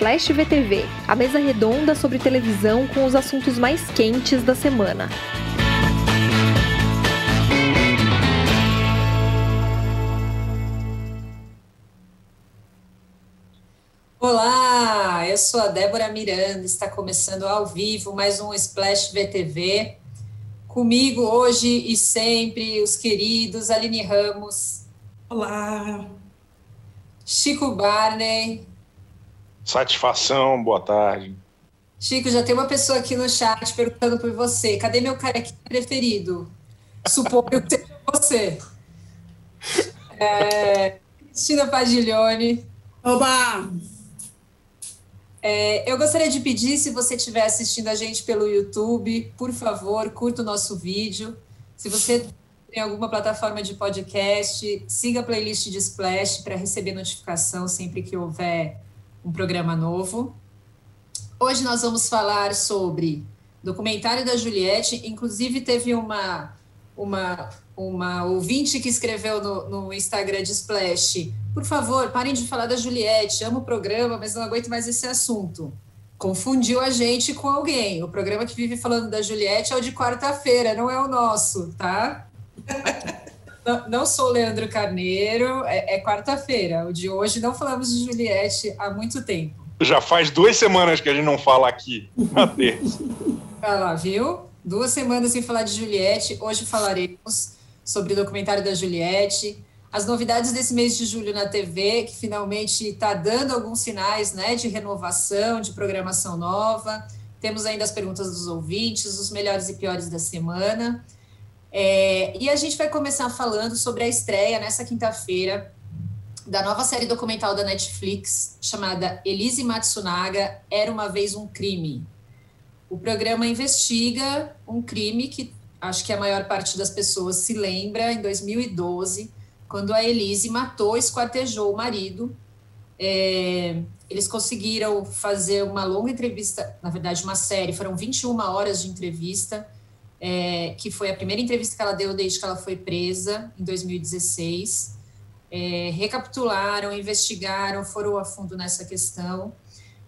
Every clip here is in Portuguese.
Splash VTV, a mesa redonda sobre televisão com os assuntos mais quentes da semana. Olá, eu sou a Débora Miranda, está começando ao vivo mais um Splash VTV. Comigo hoje e sempre os queridos Aline Ramos. Olá. Chico Barney. Satisfação, boa tarde. Chico, já tem uma pessoa aqui no chat perguntando por você. Cadê meu carequinha preferido? Suponho que seja você. É, Cristina Padiglione. Oba! É, eu gostaria de pedir, se você estiver assistindo a gente pelo YouTube, por favor, curta o nosso vídeo. Se você tem alguma plataforma de podcast, siga a playlist de Splash para receber notificação sempre que houver um programa novo. Hoje nós vamos falar sobre documentário da Juliette, inclusive teve uma, uma, uma ouvinte que escreveu no, no Instagram de Splash, por favor, parem de falar da Juliette, amo o programa, mas não aguento mais esse assunto. Confundiu a gente com alguém. O programa que vive falando da Juliette é o de quarta-feira, não é o nosso, tá? não, não sou o Leandro Carneiro, é, é quarta-feira. O de hoje não falamos de Juliette há muito tempo. Já faz duas semanas que a gente não fala aqui, na terça. Olha lá, viu? Duas semanas sem falar de Juliette. Hoje falaremos sobre o documentário da Juliette, as novidades desse mês de julho na TV, que finalmente está dando alguns sinais né, de renovação, de programação nova. Temos ainda as perguntas dos ouvintes, os melhores e piores da semana. É, e a gente vai começar falando sobre a estreia nessa quinta-feira da nova série documental da Netflix chamada Elise Matsunaga Era uma vez um crime. O programa investiga um crime que acho que a maior parte das pessoas se lembra em 2012, quando a Elise matou, esquartejou o marido. É, eles conseguiram fazer uma longa entrevista, na verdade, uma série, foram 21 horas de entrevista é, que foi a primeira entrevista que ela deu desde que ela foi presa, em 2016. É, recapitularam, investigaram, foram a fundo nessa questão.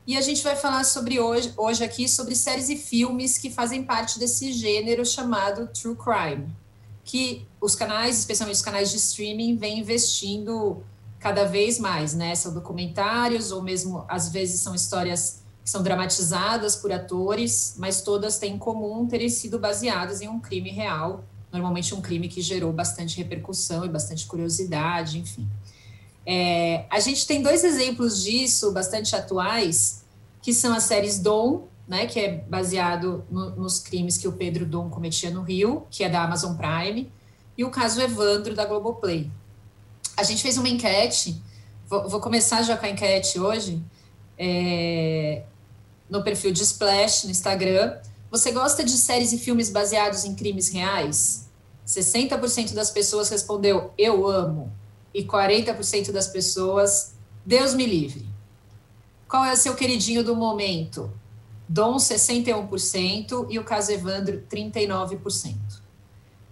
E a gente vai falar sobre hoje, hoje aqui sobre séries e filmes que fazem parte desse gênero chamado True Crime, que os canais, especialmente os canais de streaming, vêm investindo cada vez mais, né? São documentários ou mesmo às vezes são histórias que são dramatizadas por atores, mas todas têm em comum terem sido baseadas em um crime real, normalmente um crime que gerou bastante repercussão e bastante curiosidade, enfim. É, a gente tem dois exemplos disso bastante atuais, que são as séries Dom, né, que é baseado no, nos crimes que o Pedro Dom cometia no Rio, que é da Amazon Prime, e o caso Evandro da Globoplay. A gente fez uma enquete, vou, vou começar já com a enquete hoje, é, no perfil de Splash no Instagram. Você gosta de séries e filmes baseados em crimes reais? 60% das pessoas respondeu eu amo e 40% das pessoas Deus me livre. Qual é o seu queridinho do momento? Dom 61% e o caso Evandro 39%.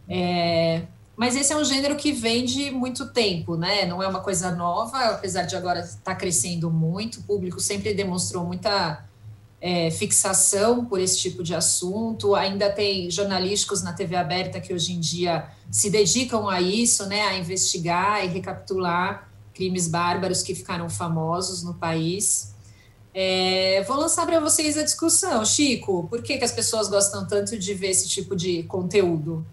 É, mas esse é um gênero que vem de muito tempo, né? Não é uma coisa nova, apesar de agora estar tá crescendo muito. O público sempre demonstrou muita é, fixação por esse tipo de assunto. Ainda tem jornalísticos na TV aberta que hoje em dia se dedicam a isso, né, a investigar e recapitular crimes bárbaros que ficaram famosos no país. É, vou lançar para vocês a discussão. Chico, por que, que as pessoas gostam tanto de ver esse tipo de conteúdo?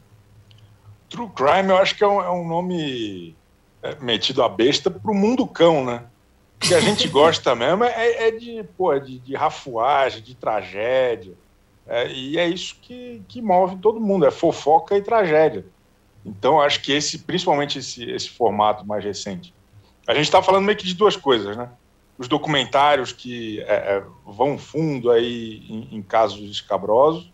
True Crime, eu acho que é um, é um nome é, metido a besta para o mundo cão, né? Que a gente gosta mesmo é, é de, pô, de, de rafuagem, de tragédia. É, e é isso que, que move todo mundo, é fofoca e tragédia. Então, acho que esse, principalmente esse, esse formato mais recente. A gente está falando meio que de duas coisas, né? Os documentários que é, é, vão fundo aí em, em, casos escabrosos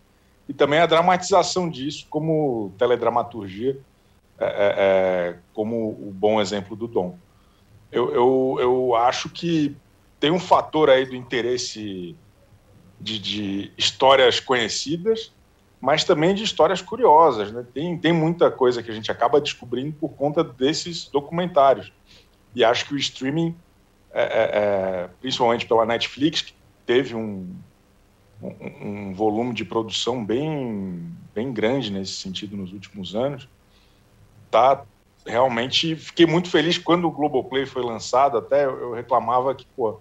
e também a dramatização disso como teledramaturgia, é, é, é como o bom exemplo do Dom eu, eu, eu acho que tem um fator aí do interesse de, de histórias conhecidas, mas também de histórias curiosas. Né? Tem, tem muita coisa que a gente acaba descobrindo por conta desses documentários. E acho que o streaming é, é, é, principalmente pela Netflix, que teve um, um, um, volume de produção bem, bem grande nesse sentido nos últimos anos, tá realmente fiquei muito feliz quando o Globoplay foi lançado. Até eu reclamava que pô,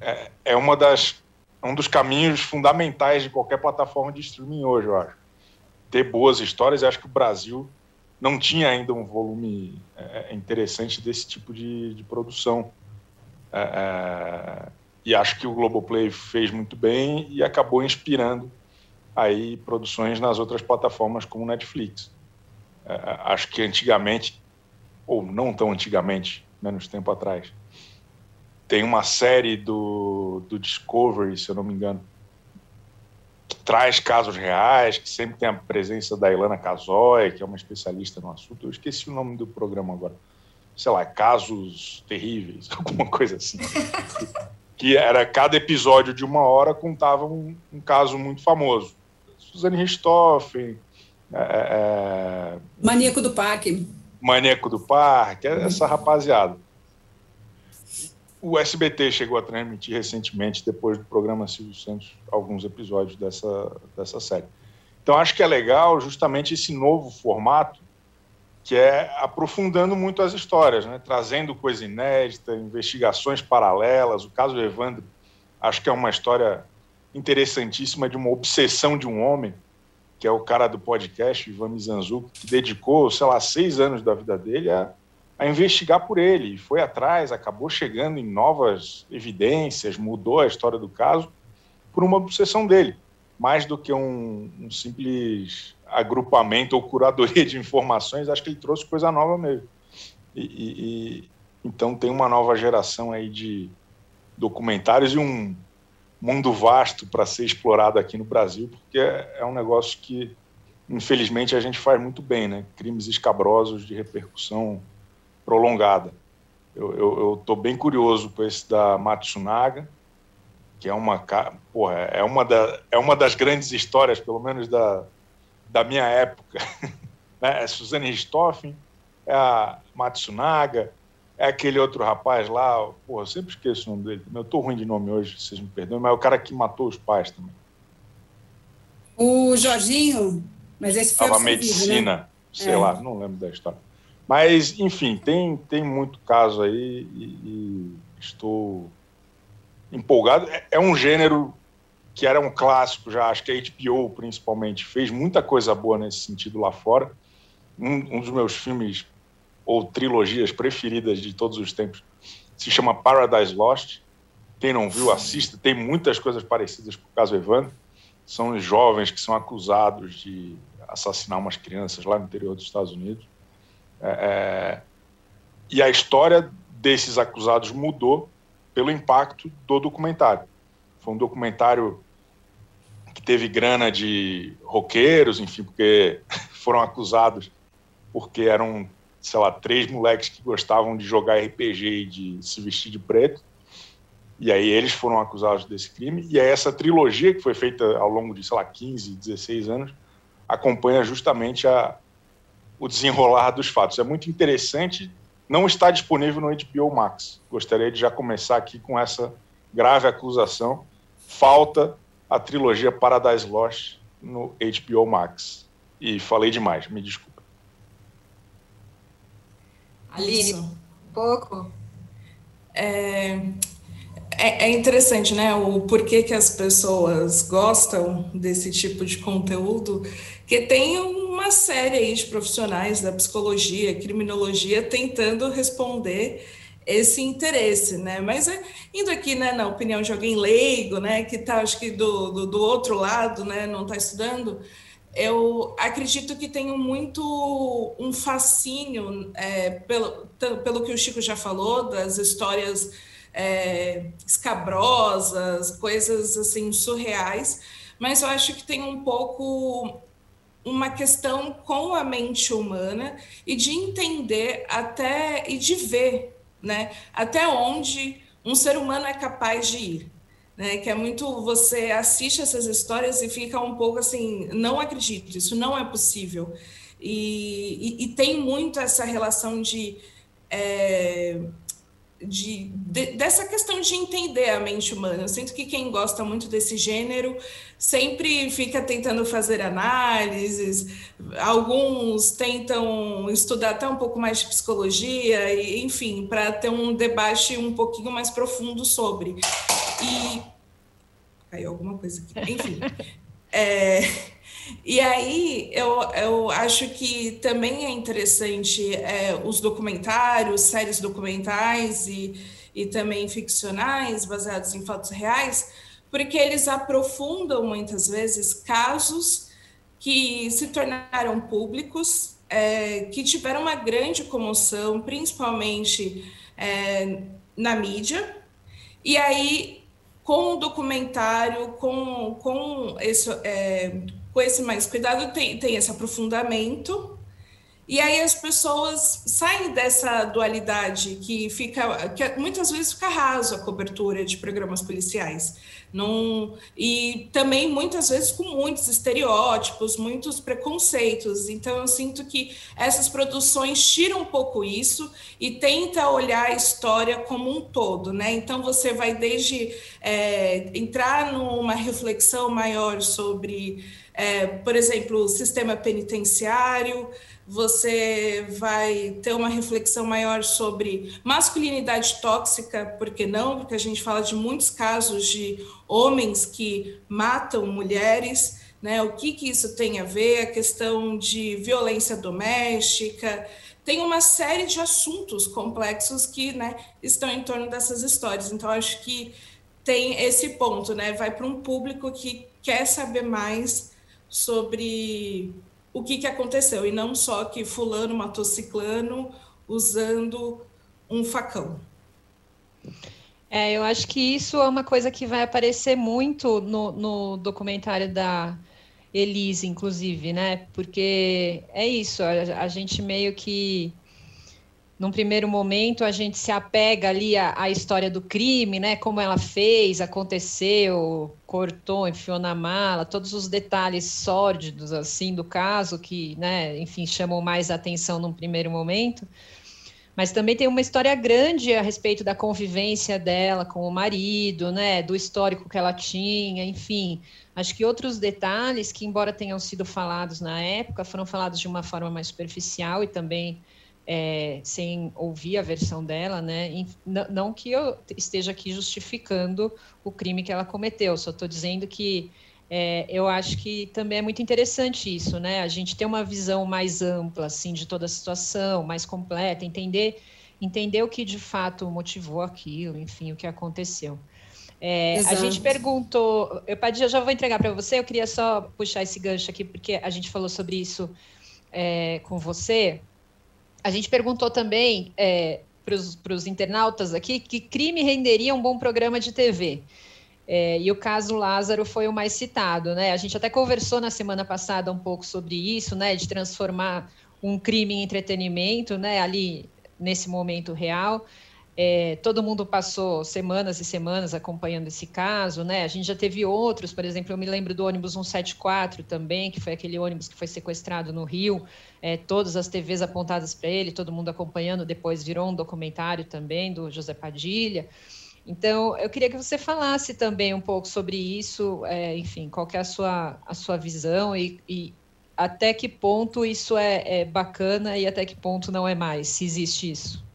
é, é uma das um dos caminhos fundamentais de qualquer plataforma de streaming hoje, eu acho. Ter boas histórias. Acho que o Brasil não tinha ainda um volume é, interessante desse tipo de, de produção. É, é, e acho que o Globoplay fez muito bem e acabou inspirando aí produções nas outras plataformas como Netflix. É, acho que antigamente, ou não tão antigamente, menos tempo atrás, tem uma série do, do Discovery, se eu não me engano, que traz casos reais, que sempre tem a presença da Ilana Casoy, que é uma especialista no assunto. Eu esqueci o nome do programa agora sei lá, casos terríveis, alguma coisa assim. que era cada episódio de uma hora contava um, um caso muito famoso. Suzane Richthofen, é, é, é, Maníaco do Parque. Maníaco do Parque, é essa rapaziada. O SBT chegou a transmitir recentemente, depois do programa Silvio Santos, alguns episódios dessa, dessa série. Então, acho que é legal justamente esse novo formato que é aprofundando muito as histórias, né? trazendo coisa inédita, investigações paralelas. O caso do Evandro, acho que é uma história interessantíssima de uma obsessão de um homem, que é o cara do podcast, Ivan Mizanzuki, que dedicou, sei lá, seis anos da vida dele a, a investigar por ele. E foi atrás, acabou chegando em novas evidências, mudou a história do caso por uma obsessão dele, mais do que um, um simples agrupamento ou curadoria de informações, acho que ele trouxe coisa nova mesmo. E, e, e, então tem uma nova geração aí de documentários e um mundo vasto para ser explorado aqui no Brasil, porque é, é, um negócio que, infelizmente, a gente faz muito bem, né? Crimes escabrosos de repercussão prolongada. Eu estou bem curioso com esse da Matsunaga, que é uma, porra, é, uma da, é uma das grandes histórias, pelo menos da, da minha época. né? É Suzane Richthofen, é a Matsunaga, é aquele outro rapaz lá, porra, eu sempre esqueço o nome dele. Eu tô ruim de nome hoje, vocês me perdoem, mas é o cara que matou os pais também. O Jorginho, mas esse foi Tava medicina, né? sei é. lá, não lembro da história. Mas, enfim, tem, tem muito caso aí e, e estou empolgado. É, é um gênero que era um clássico já, acho que a HBO principalmente fez muita coisa boa nesse sentido lá fora. Um, um, dos meus filmes ou trilogias preferidas de todos os tempos se chama Paradise Lost. Quem não viu, assista. Tem muitas coisas parecidas com o caso Evandro. São os jovens que são acusados de assassinar umas crianças lá no interior dos Estados Unidos. É, é e a história desses acusados mudou pelo impacto do documentário. Foi um documentário que teve grana de roqueiros, enfim, porque foram acusados porque eram, sei lá, três moleques que gostavam de jogar RPG e de se vestir de preto. E aí eles foram acusados desse crime. E aí essa trilogia que foi feita ao longo de, sei lá, 15, 16 anos, acompanha justamente a, o desenrolar dos fatos. É muito interessante. Não está disponível no HBO Max. Gostaria de já começar aqui com essa grave acusação falta a trilogia Paradise Lost no HBO Max. E falei demais, me desculpa. Aline, um pouco. É, é, é, interessante, né? O porquê que as pessoas gostam desse tipo de conteúdo, que tem uma série aí de profissionais da psicologia, criminologia, tentando responder esse interesse, né? Mas é, indo aqui, né, na opinião de alguém leigo, né, que está, acho que do, do, do, outro lado, né, não está estudando, eu acredito que tenho muito um fascínio é, pelo, pelo que o Chico já falou, das histórias é, escabrosas, coisas assim surreais, mas eu acho que tem um pouco uma questão com a mente humana e de entender até e de ver né? Até onde um ser humano é capaz de ir, né? Que é muito você assiste essas histórias e fica um pouco assim, não acredito, isso não é possível. E, e, e tem muito essa relação de é, de, de, dessa questão de entender a mente humana. Eu sinto que quem gosta muito desse gênero sempre fica tentando fazer análises, alguns tentam estudar até um pouco mais de psicologia, e, enfim, para ter um debate um pouquinho mais profundo sobre. E. Caiu alguma coisa aqui. Enfim. é, e aí eu, eu acho que também é interessante é, os documentários, séries documentais e, e também ficcionais, baseados em fatos reais, porque eles aprofundam muitas vezes casos que se tornaram públicos, é, que tiveram uma grande comoção, principalmente é, na mídia, e aí com o documentário, com, com esse, é, com esse mais cuidado, tem, tem esse aprofundamento, e aí as pessoas saem dessa dualidade que fica, que muitas vezes fica raso a cobertura de programas policiais. Não, e também muitas vezes com muitos estereótipos, muitos preconceitos. Então eu sinto que essas produções tiram um pouco isso e tenta olhar a história como um todo, né? Então você vai desde é, entrar numa reflexão maior sobre, é, por exemplo, o sistema penitenciário você vai ter uma reflexão maior sobre masculinidade tóxica, por que não? Porque a gente fala de muitos casos de homens que matam mulheres, né? O que, que isso tem a ver? A questão de violência doméstica. Tem uma série de assuntos complexos que né, estão em torno dessas histórias. Então, acho que tem esse ponto, né? Vai para um público que quer saber mais sobre o que, que aconteceu, e não só que fulano matou ciclano usando um facão. É, eu acho que isso é uma coisa que vai aparecer muito no, no documentário da Elise, inclusive, né? Porque é isso, a, a gente meio que num primeiro momento a gente se apega ali à, à, história do crime, né? Como ela fez, aconteceu, cortou, enfiou na mala, todos os detalhes sórdidos assim do caso que, né? Enfim, chamam mais atenção num primeiro momento. Mas também tem uma história grande a respeito da convivência dela com o marido, né? Do histórico que ela tinha, enfim. Acho que outros detalhes que, embora tenham sido falados na época, foram falados de uma forma mais superficial e também é, sem ouvir a versão dela, né? Não que eu esteja aqui justificando o crime que ela cometeu, só estou dizendo que é, eu acho que também é muito interessante isso, né? A gente ter uma visão mais ampla, assim, de toda a situação, mais completa, entender, entender o que de fato motivou aquilo, enfim, o que aconteceu. É, a gente perguntou, eu Padilha, já vou entregar para você. Eu queria só puxar esse gancho aqui porque a gente falou sobre isso é, com você. A gente perguntou também é, para os internautas aqui que crime renderia um bom programa de TV. É, e o caso Lázaro foi o mais citado, né? A gente até conversou na semana passada um pouco sobre isso, né? De transformar um crime em entretenimento, né? Ali nesse momento real. É, todo mundo passou semanas e semanas acompanhando esse caso, né? A gente já teve outros, por exemplo, eu me lembro do ônibus 174 também, que foi aquele ônibus que foi sequestrado no Rio, é, todas as TVs apontadas para ele, todo mundo acompanhando, depois virou um documentário também do José Padilha. Então, eu queria que você falasse também um pouco sobre isso, é, enfim, qual é a sua, a sua visão e, e até que ponto isso é, é bacana e até que ponto não é mais, se existe isso.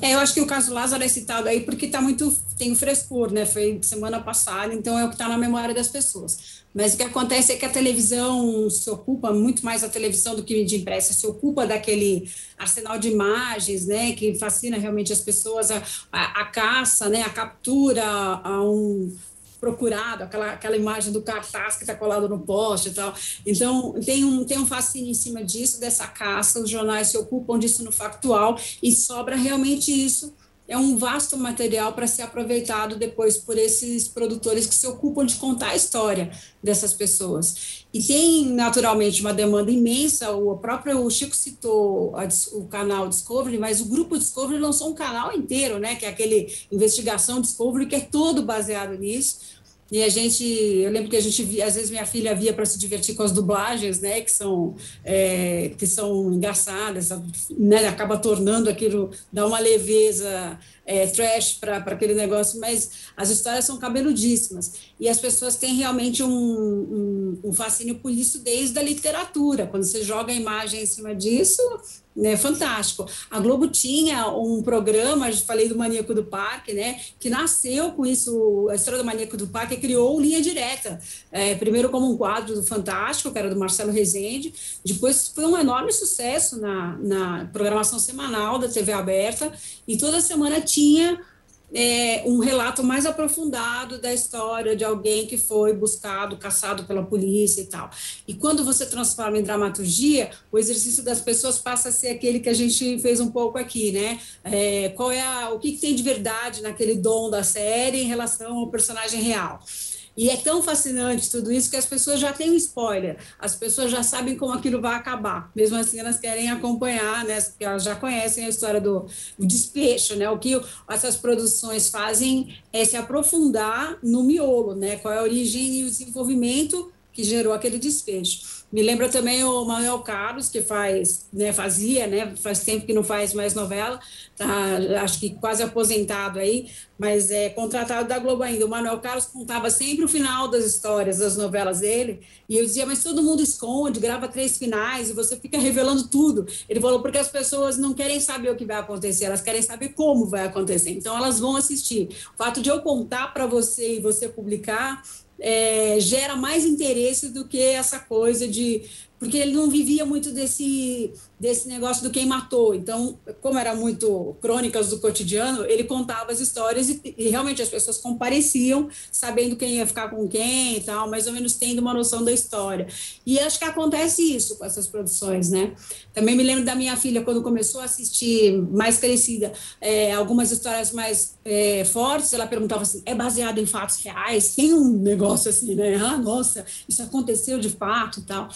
É, eu acho que o caso Lázaro é citado aí porque tá muito, tem o frescor, né? Foi semana passada, então é o que está na memória das pessoas. Mas o que acontece é que a televisão se ocupa muito mais a televisão do que mídia impressa, se ocupa daquele arsenal de imagens, né? Que fascina realmente as pessoas, a, a, a caça, né? A captura a um procurado, aquela, aquela imagem do cartaz que está colado no poste e tal. Então, tem um, tem um fascínio em cima disso, dessa caça, os jornais se ocupam disso no factual e sobra realmente isso. É um vasto material para ser aproveitado depois por esses produtores que se ocupam de contar a história dessas pessoas. E tem, naturalmente, uma demanda imensa. O próprio Chico citou a, o canal Discovery, mas o grupo Discovery lançou um canal inteiro, né? Que é aquele Investigação Discovery, que é todo baseado nisso. E a gente, eu lembro que a gente via, às vezes minha filha via para se divertir com as dublagens, né, que são é, que são engraçadas, né, acaba tornando aquilo, dá uma leveza é, trash para aquele negócio, mas as histórias são cabeludíssimas. E as pessoas têm realmente um, um, um fascínio por isso desde a literatura. Quando você joga a imagem em cima disso, né, fantástico. A Globo tinha um programa, falei do Maníaco do Parque, né, que nasceu com isso, a história do Maníaco do Parque criou linha direta, é, primeiro como um quadro do Fantástico, que era do Marcelo Rezende, depois foi um enorme sucesso na, na programação semanal da TV aberta, e toda semana tinha é, um relato mais aprofundado da história de alguém que foi buscado, caçado pela polícia e tal. E quando você transforma em dramaturgia, o exercício das pessoas passa a ser aquele que a gente fez um pouco aqui, né? É, qual é a, o que, que tem de verdade naquele dom da série em relação ao personagem real? E é tão fascinante tudo isso que as pessoas já têm um spoiler, as pessoas já sabem como aquilo vai acabar. Mesmo assim, elas querem acompanhar, né? Porque elas já conhecem a história do, despecho, né? O que essas produções fazem é se aprofundar no miolo, né? Qual é a origem e o desenvolvimento que gerou aquele despecho. Me lembra também o Manuel Carlos, que faz, né, fazia, né, faz tempo que não faz mais novela, tá, acho que quase aposentado aí, mas é contratado da Globo ainda. O Manuel Carlos contava sempre o final das histórias das novelas dele, e eu dizia, mas todo mundo esconde, grava três finais, e você fica revelando tudo. Ele falou, porque as pessoas não querem saber o que vai acontecer, elas querem saber como vai acontecer, então elas vão assistir. O fato de eu contar para você e você publicar é, gera mais interesse do que essa coisa de porque ele não vivia muito desse, desse negócio do quem matou. Então, como era muito crônicas do cotidiano, ele contava as histórias e, e, realmente as pessoas compareciam, sabendo quem ia ficar com quem e tal, mais ou menos tendo uma noção da história. E acho que acontece isso com essas produções, né? Também me lembro da minha filha, quando começou a assistir, mais crescida, é, algumas histórias mais é, fortes, ela perguntava assim, é baseado em fatos reais? Tem um negócio assim, né? Ah, nossa, isso aconteceu de fato e tal.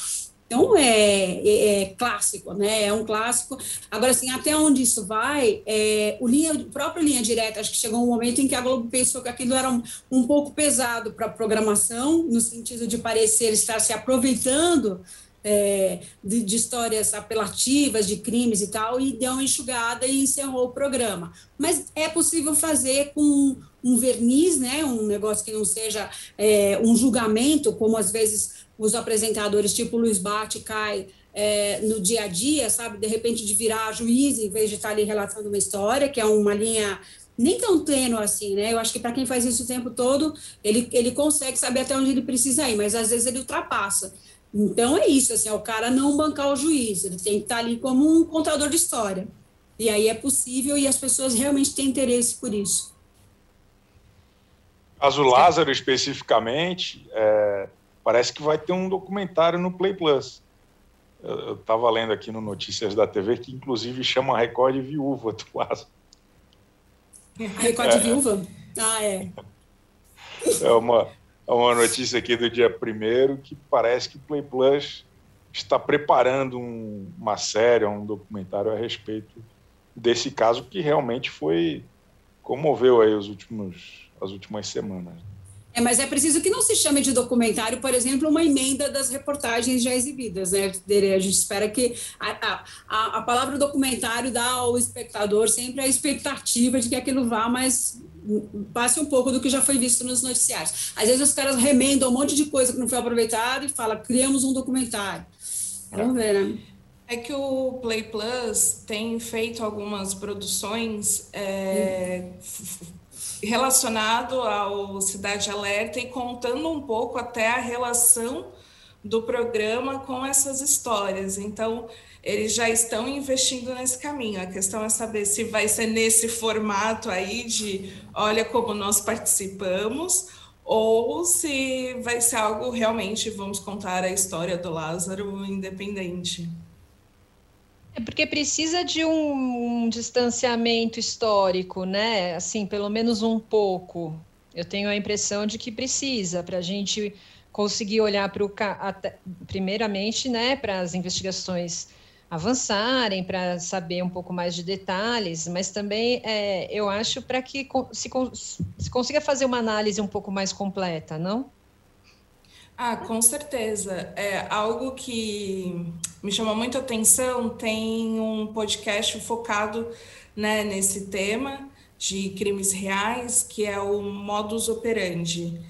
Então, é, é, é, clássico, né? É um clássico. Agora, assim, até onde isso vai, é, o, linha, próprio Linha Direta, acho que chegou um momento em que a Globo pensou que aquilo era um, um pouco pesado para a programação, no sentido de parecer estar se aproveitando é, de, de, histórias apelativas, de crimes e tal, e deu uma enxugada e encerrou o programa. Mas é possível fazer com um verniz, né? Um negócio que não seja é, um julgamento, como às vezes os apresentadores tipo Luiz Bate cai é, no dia a dia, sabe? De repente de virar juiz em vez de estar ali relatando uma história, que é uma linha nem tão tênue assim, né? Eu acho que para quem faz isso o tempo todo, ele, ele consegue saber até onde ele precisa ir, mas às vezes ele ultrapassa. Então é isso, assim, é o cara não bancar o juiz, ele tem que estar ali como um contador de história. E aí é possível e as pessoas realmente têm interesse por isso. Caso Lázaro, especificamente, é, parece que vai ter um documentário no Play Plus. Eu estava lendo aqui no Notícias da TV que, inclusive, chama Record Viúva do Lázaro. Record é. Viúva? Ah, é. É uma, uma notícia aqui do dia primeiro que parece que Play Plus está preparando um, uma série, um documentário a respeito desse caso que realmente foi comoveu aí os últimos, as últimas semanas. É, mas é preciso que não se chame de documentário, por exemplo, uma emenda das reportagens já exibidas, né? A gente espera que a, a, a palavra documentário dá ao espectador sempre a expectativa de que aquilo vá, mas passe um pouco do que já foi visto nos noticiários. Às vezes os caras remendam um monte de coisa que não foi aproveitado e fala, criamos um documentário. Vamos ver, né? É que o Play Plus tem feito algumas produções é, relacionado ao Cidade Alerta e contando um pouco até a relação do programa com essas histórias. Então, eles já estão investindo nesse caminho. A questão é saber se vai ser nesse formato aí de olha como nós participamos, ou se vai ser algo realmente vamos contar a história do Lázaro independente. É porque precisa de um, um distanciamento histórico, né? Assim, pelo menos um pouco. Eu tenho a impressão de que precisa para a gente conseguir olhar para o primeiramente, né, para as investigações avançarem, para saber um pouco mais de detalhes, mas também é, eu acho para que se, se consiga fazer uma análise um pouco mais completa, não? Ah, com certeza. É algo que me chama muito atenção. Tem um podcast focado né, nesse tema, de crimes reais, que é o modus operandi.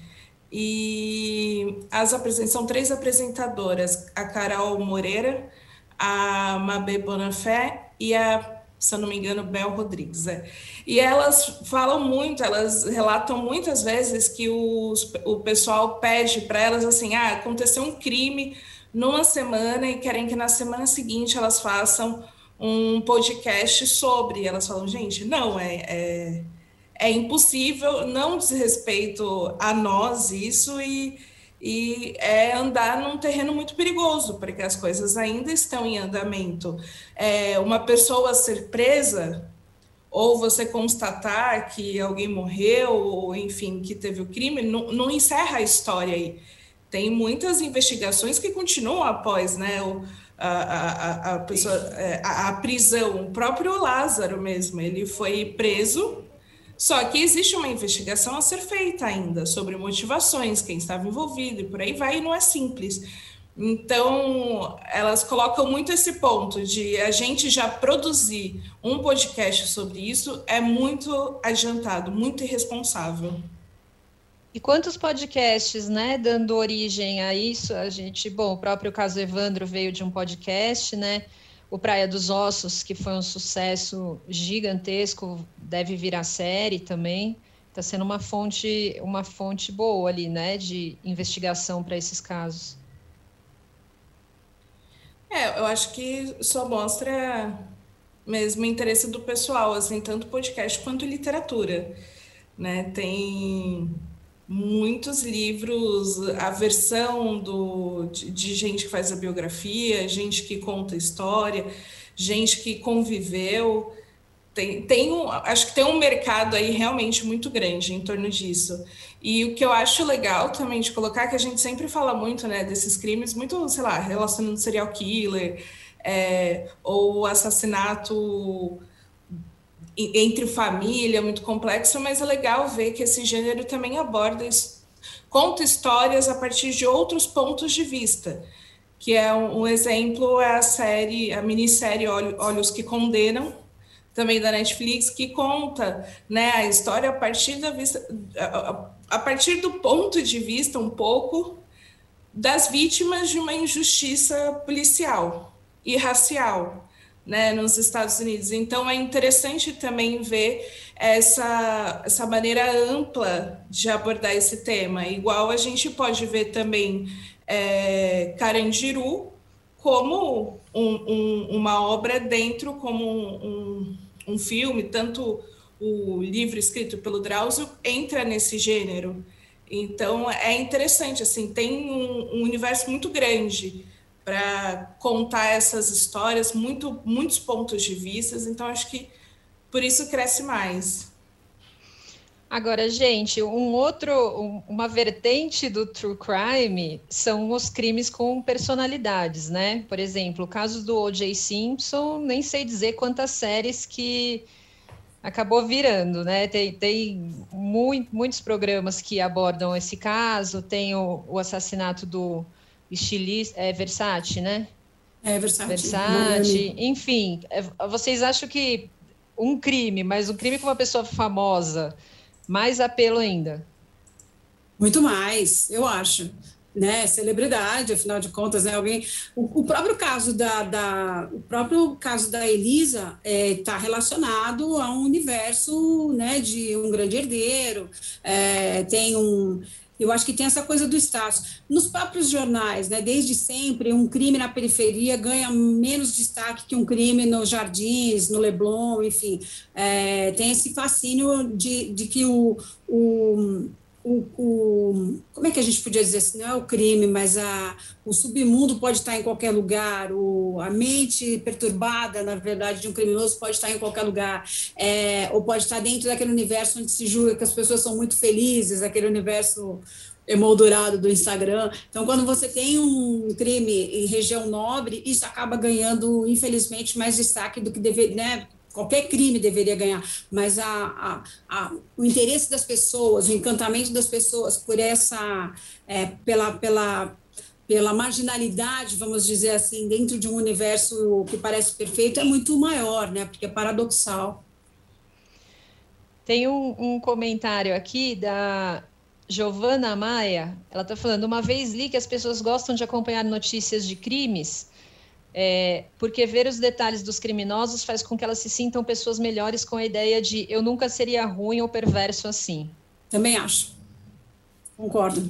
E as são três apresentadoras, a Carol Moreira, a Mabê Bonafé e a, se eu não me engano, Bel Rodrigues. É. E elas falam muito, elas relatam muitas vezes que os, o pessoal pede para elas assim, ah, aconteceu um crime numa semana e querem que na semana seguinte elas façam um podcast sobre. Elas falam, gente, não, é, é, é impossível, não diz respeito a nós isso e, e é andar num terreno muito perigoso, porque as coisas ainda estão em andamento. É, uma pessoa ser presa ou você constatar que alguém morreu, ou enfim, que teve o crime, não, não encerra a história aí. Tem muitas investigações que continuam após, né? O, a, a, a, pessoa, é, a, a prisão, o próprio Lázaro mesmo, ele foi preso, só que existe uma investigação a ser feita ainda sobre motivações, quem estava envolvido e por aí vai, e não é simples. Então, elas colocam muito esse ponto de a gente já produzir um podcast sobre isso é muito adiantado, muito irresponsável. E quantos podcasts, né, dando origem a isso? A gente, bom, o próprio caso Evandro veio de um podcast, né? O Praia dos Ossos, que foi um sucesso gigantesco, deve virar série também. Está sendo uma fonte, uma fonte boa ali, né, de investigação para esses casos. É, eu acho que só mostra mesmo o interesse do pessoal, assim, tanto podcast quanto literatura, né? Tem muitos livros, a versão do, de, de, gente que faz a biografia, gente que conta história, gente que conviveu. Tem, tem um, acho que tem um mercado aí realmente muito grande em torno disso. E o que eu acho legal também de colocar, que a gente sempre fala muito né, desses crimes, muito, sei lá, relacionando serial killer, é, ou assassinato entre família, muito complexo, mas é legal ver que esse gênero também aborda, conta histórias a partir de outros pontos de vista. Que é um, um exemplo é a série, a minissérie Olhos que Condenam, também da Netflix, que conta né, a história a partir da vista, a, a partir do ponto de vista um pouco das vítimas de uma injustiça policial e racial né, nos Estados Unidos. Então, é interessante também ver essa, essa maneira ampla de abordar esse tema. Igual a gente pode ver também é, Carandiru como um, um, uma obra dentro, como um, um, filme, tanto o livro escrito pelo Drauzio entra nesse gênero. Então, é interessante, assim, tem um universo muito grande para contar essas histórias, muito, muitos pontos de vista, então acho que por isso cresce mais. Agora, gente, um outro, um, uma vertente do true crime são os crimes com personalidades, né? Por exemplo, o caso do O.J. Simpson, nem sei dizer quantas séries que acabou virando, né? Tem, tem muito, muitos programas que abordam esse caso, tem o, o assassinato do estilista, é Versace, né? É, Versace. Versace, enfim, é, vocês acham que um crime, mas um crime com uma pessoa famosa, mais apelo ainda? Muito mais, eu acho. Né, celebridade, afinal de contas, né, alguém. O, o próprio caso da, da, o próprio caso da Elisa está é, tá relacionado a um universo, né, de um grande herdeiro. É, tem um, eu acho que tem essa coisa do status. Nos próprios jornais, né, desde sempre, um crime na periferia ganha menos destaque que um crime nos jardins, no Leblon, enfim. É, tem esse fascínio de, de que o, o o, o, como é que a gente podia dizer assim, não é o crime, mas a, o submundo pode estar em qualquer lugar, o, a mente perturbada, na verdade, de um criminoso pode estar em qualquer lugar, é, ou pode estar dentro daquele universo onde se julga que as pessoas são muito felizes, aquele universo emoldurado do Instagram. Então, quando você tem um crime em região nobre, isso acaba ganhando, infelizmente, mais destaque do que deveria, né? Qualquer crime deveria ganhar, mas a, a, a, o interesse das pessoas, o encantamento das pessoas por essa, é, pela, pela, pela marginalidade, vamos dizer assim, dentro de um universo que parece perfeito, é muito maior, né? Porque é paradoxal. Tem um, um comentário aqui da Giovana Maia. Ela está falando: uma vez li que as pessoas gostam de acompanhar notícias de crimes. É, porque ver os detalhes dos criminosos faz com que elas se sintam pessoas melhores com a ideia de eu nunca seria ruim ou perverso assim. Também acho. Concordo.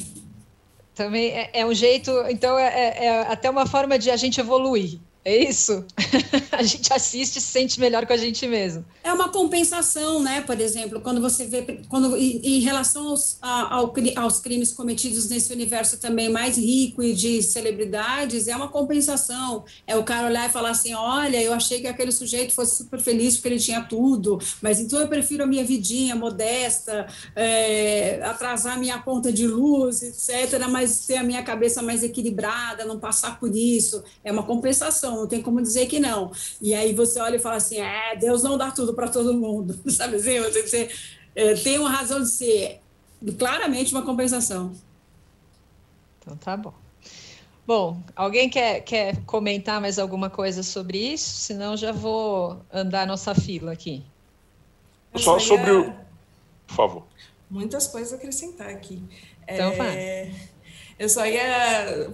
Também é, é um jeito, então é, é, é até uma forma de a gente evoluir. É isso? a gente assiste e se sente melhor com a gente mesmo. É uma compensação, né? Por exemplo, quando você vê, quando em, relação aos, ao, aos crimes cometidos nesse universo também mais rico e de celebridades, é uma compensação. É o cara olhar e falar assim: olha, eu achei que aquele sujeito fosse super feliz porque ele tinha tudo, mas então eu prefiro a minha vidinha modesta, é, atrasar minha conta de luz, etc., mas ter a minha cabeça mais equilibrada, não passar por isso. É uma compensação não tem como dizer que não. E aí você olha e fala assim: é, Deus não dá tudo para todo mundo, sabe assim? Você, você é, tem uma razão de ser claramente uma compensação. Então tá bom. Bom, alguém quer, quer comentar mais alguma coisa sobre isso? Senão já vou andar nossa fila aqui. Só sobre o. Por favor. Muitas coisas a acrescentar aqui. Então, é... vai. Eu só ia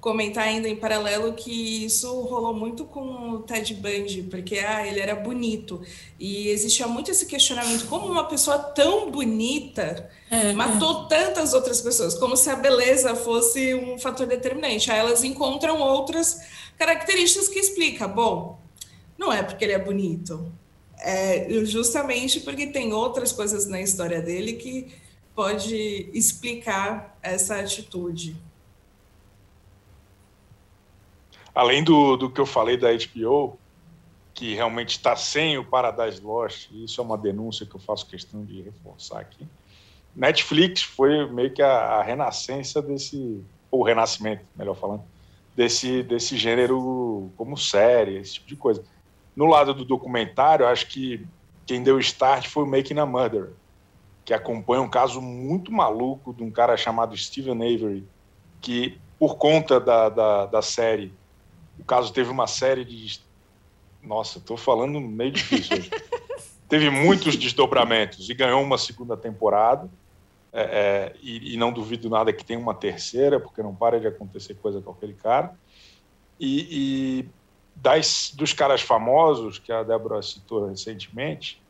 comentar ainda em paralelo que isso rolou muito com o Ted Bundy, porque ah, ele era bonito. E existia muito esse questionamento: como uma pessoa tão bonita é, matou é. tantas outras pessoas? Como se a beleza fosse um fator determinante. Aí elas encontram outras características que explicam. Bom, não é porque ele é bonito. É justamente porque tem outras coisas na história dele que pode explicar essa atitude? Além do, do que eu falei da HBO, que realmente está sem o Paradise Lost, isso é uma denúncia que eu faço questão de reforçar aqui. Netflix foi meio que a, a renascença desse, ou renascimento, melhor falando, desse, desse gênero como série, esse tipo de coisa. No lado do documentário, acho que quem deu start foi o Making a Murder, que acompanha um caso muito maluco de um cara chamado Steven Avery, que, por conta da, da, da série, o caso teve uma série de. Nossa, estou falando meio difícil hoje. teve muitos desdobramentos e ganhou uma segunda temporada. É, é, e, e, não duvido nada que tenha uma terceira, porque não para de acontecer coisa com aquele cara. E, e das, dos caras famosos, que a Débora citou recentemente,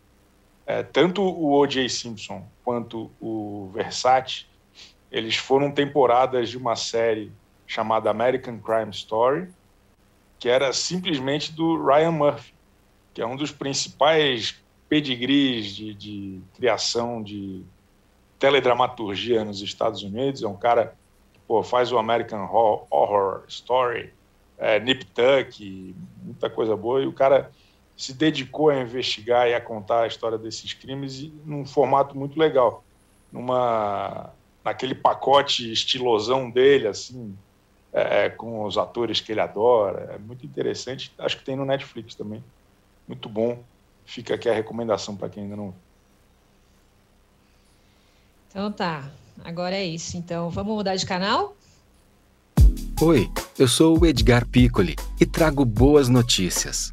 é, tanto o O.J. Simpson quanto o Versace, eles foram temporadas de uma série chamada American Crime Story, que era simplesmente do Ryan Murphy, que é um dos principais pedigrees de, de criação de teledramaturgia nos Estados Unidos. É um cara que pô, faz o American Horror Story, é, Nip Tuck, muita coisa boa. E o cara se dedicou a investigar e a contar a história desses crimes num formato muito legal, numa naquele pacote estilosão dele, assim, é, é, com os atores que ele adora, é muito interessante. Acho que tem no Netflix também, muito bom. Fica aqui a recomendação para quem ainda não. Então tá, agora é isso. Então vamos mudar de canal? Oi, eu sou o Edgar Piccoli e trago boas notícias.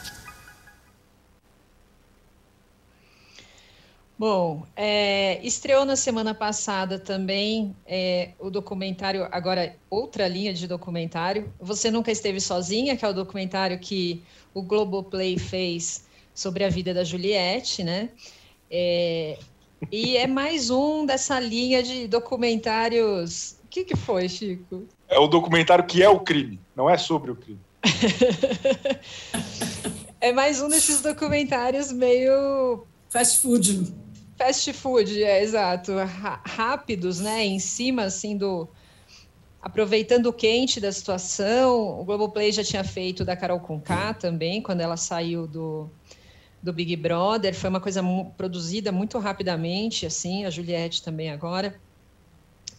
Bom, é, estreou na semana passada também é, o documentário, agora outra linha de documentário, Você Nunca Esteve Sozinha, que é o documentário que o Globoplay fez sobre a vida da Juliette, né? É, e é mais um dessa linha de documentários. O que, que foi, Chico? É o documentário que é o crime, não é sobre o crime. é mais um desses documentários meio. Fast food fast food, é exato, rápidos, né? Em cima assim do aproveitando o quente da situação. O Globoplay já tinha feito da Carol Conká também, quando ela saiu do, do Big Brother. Foi uma coisa produzida muito rapidamente, assim, a Juliette também agora.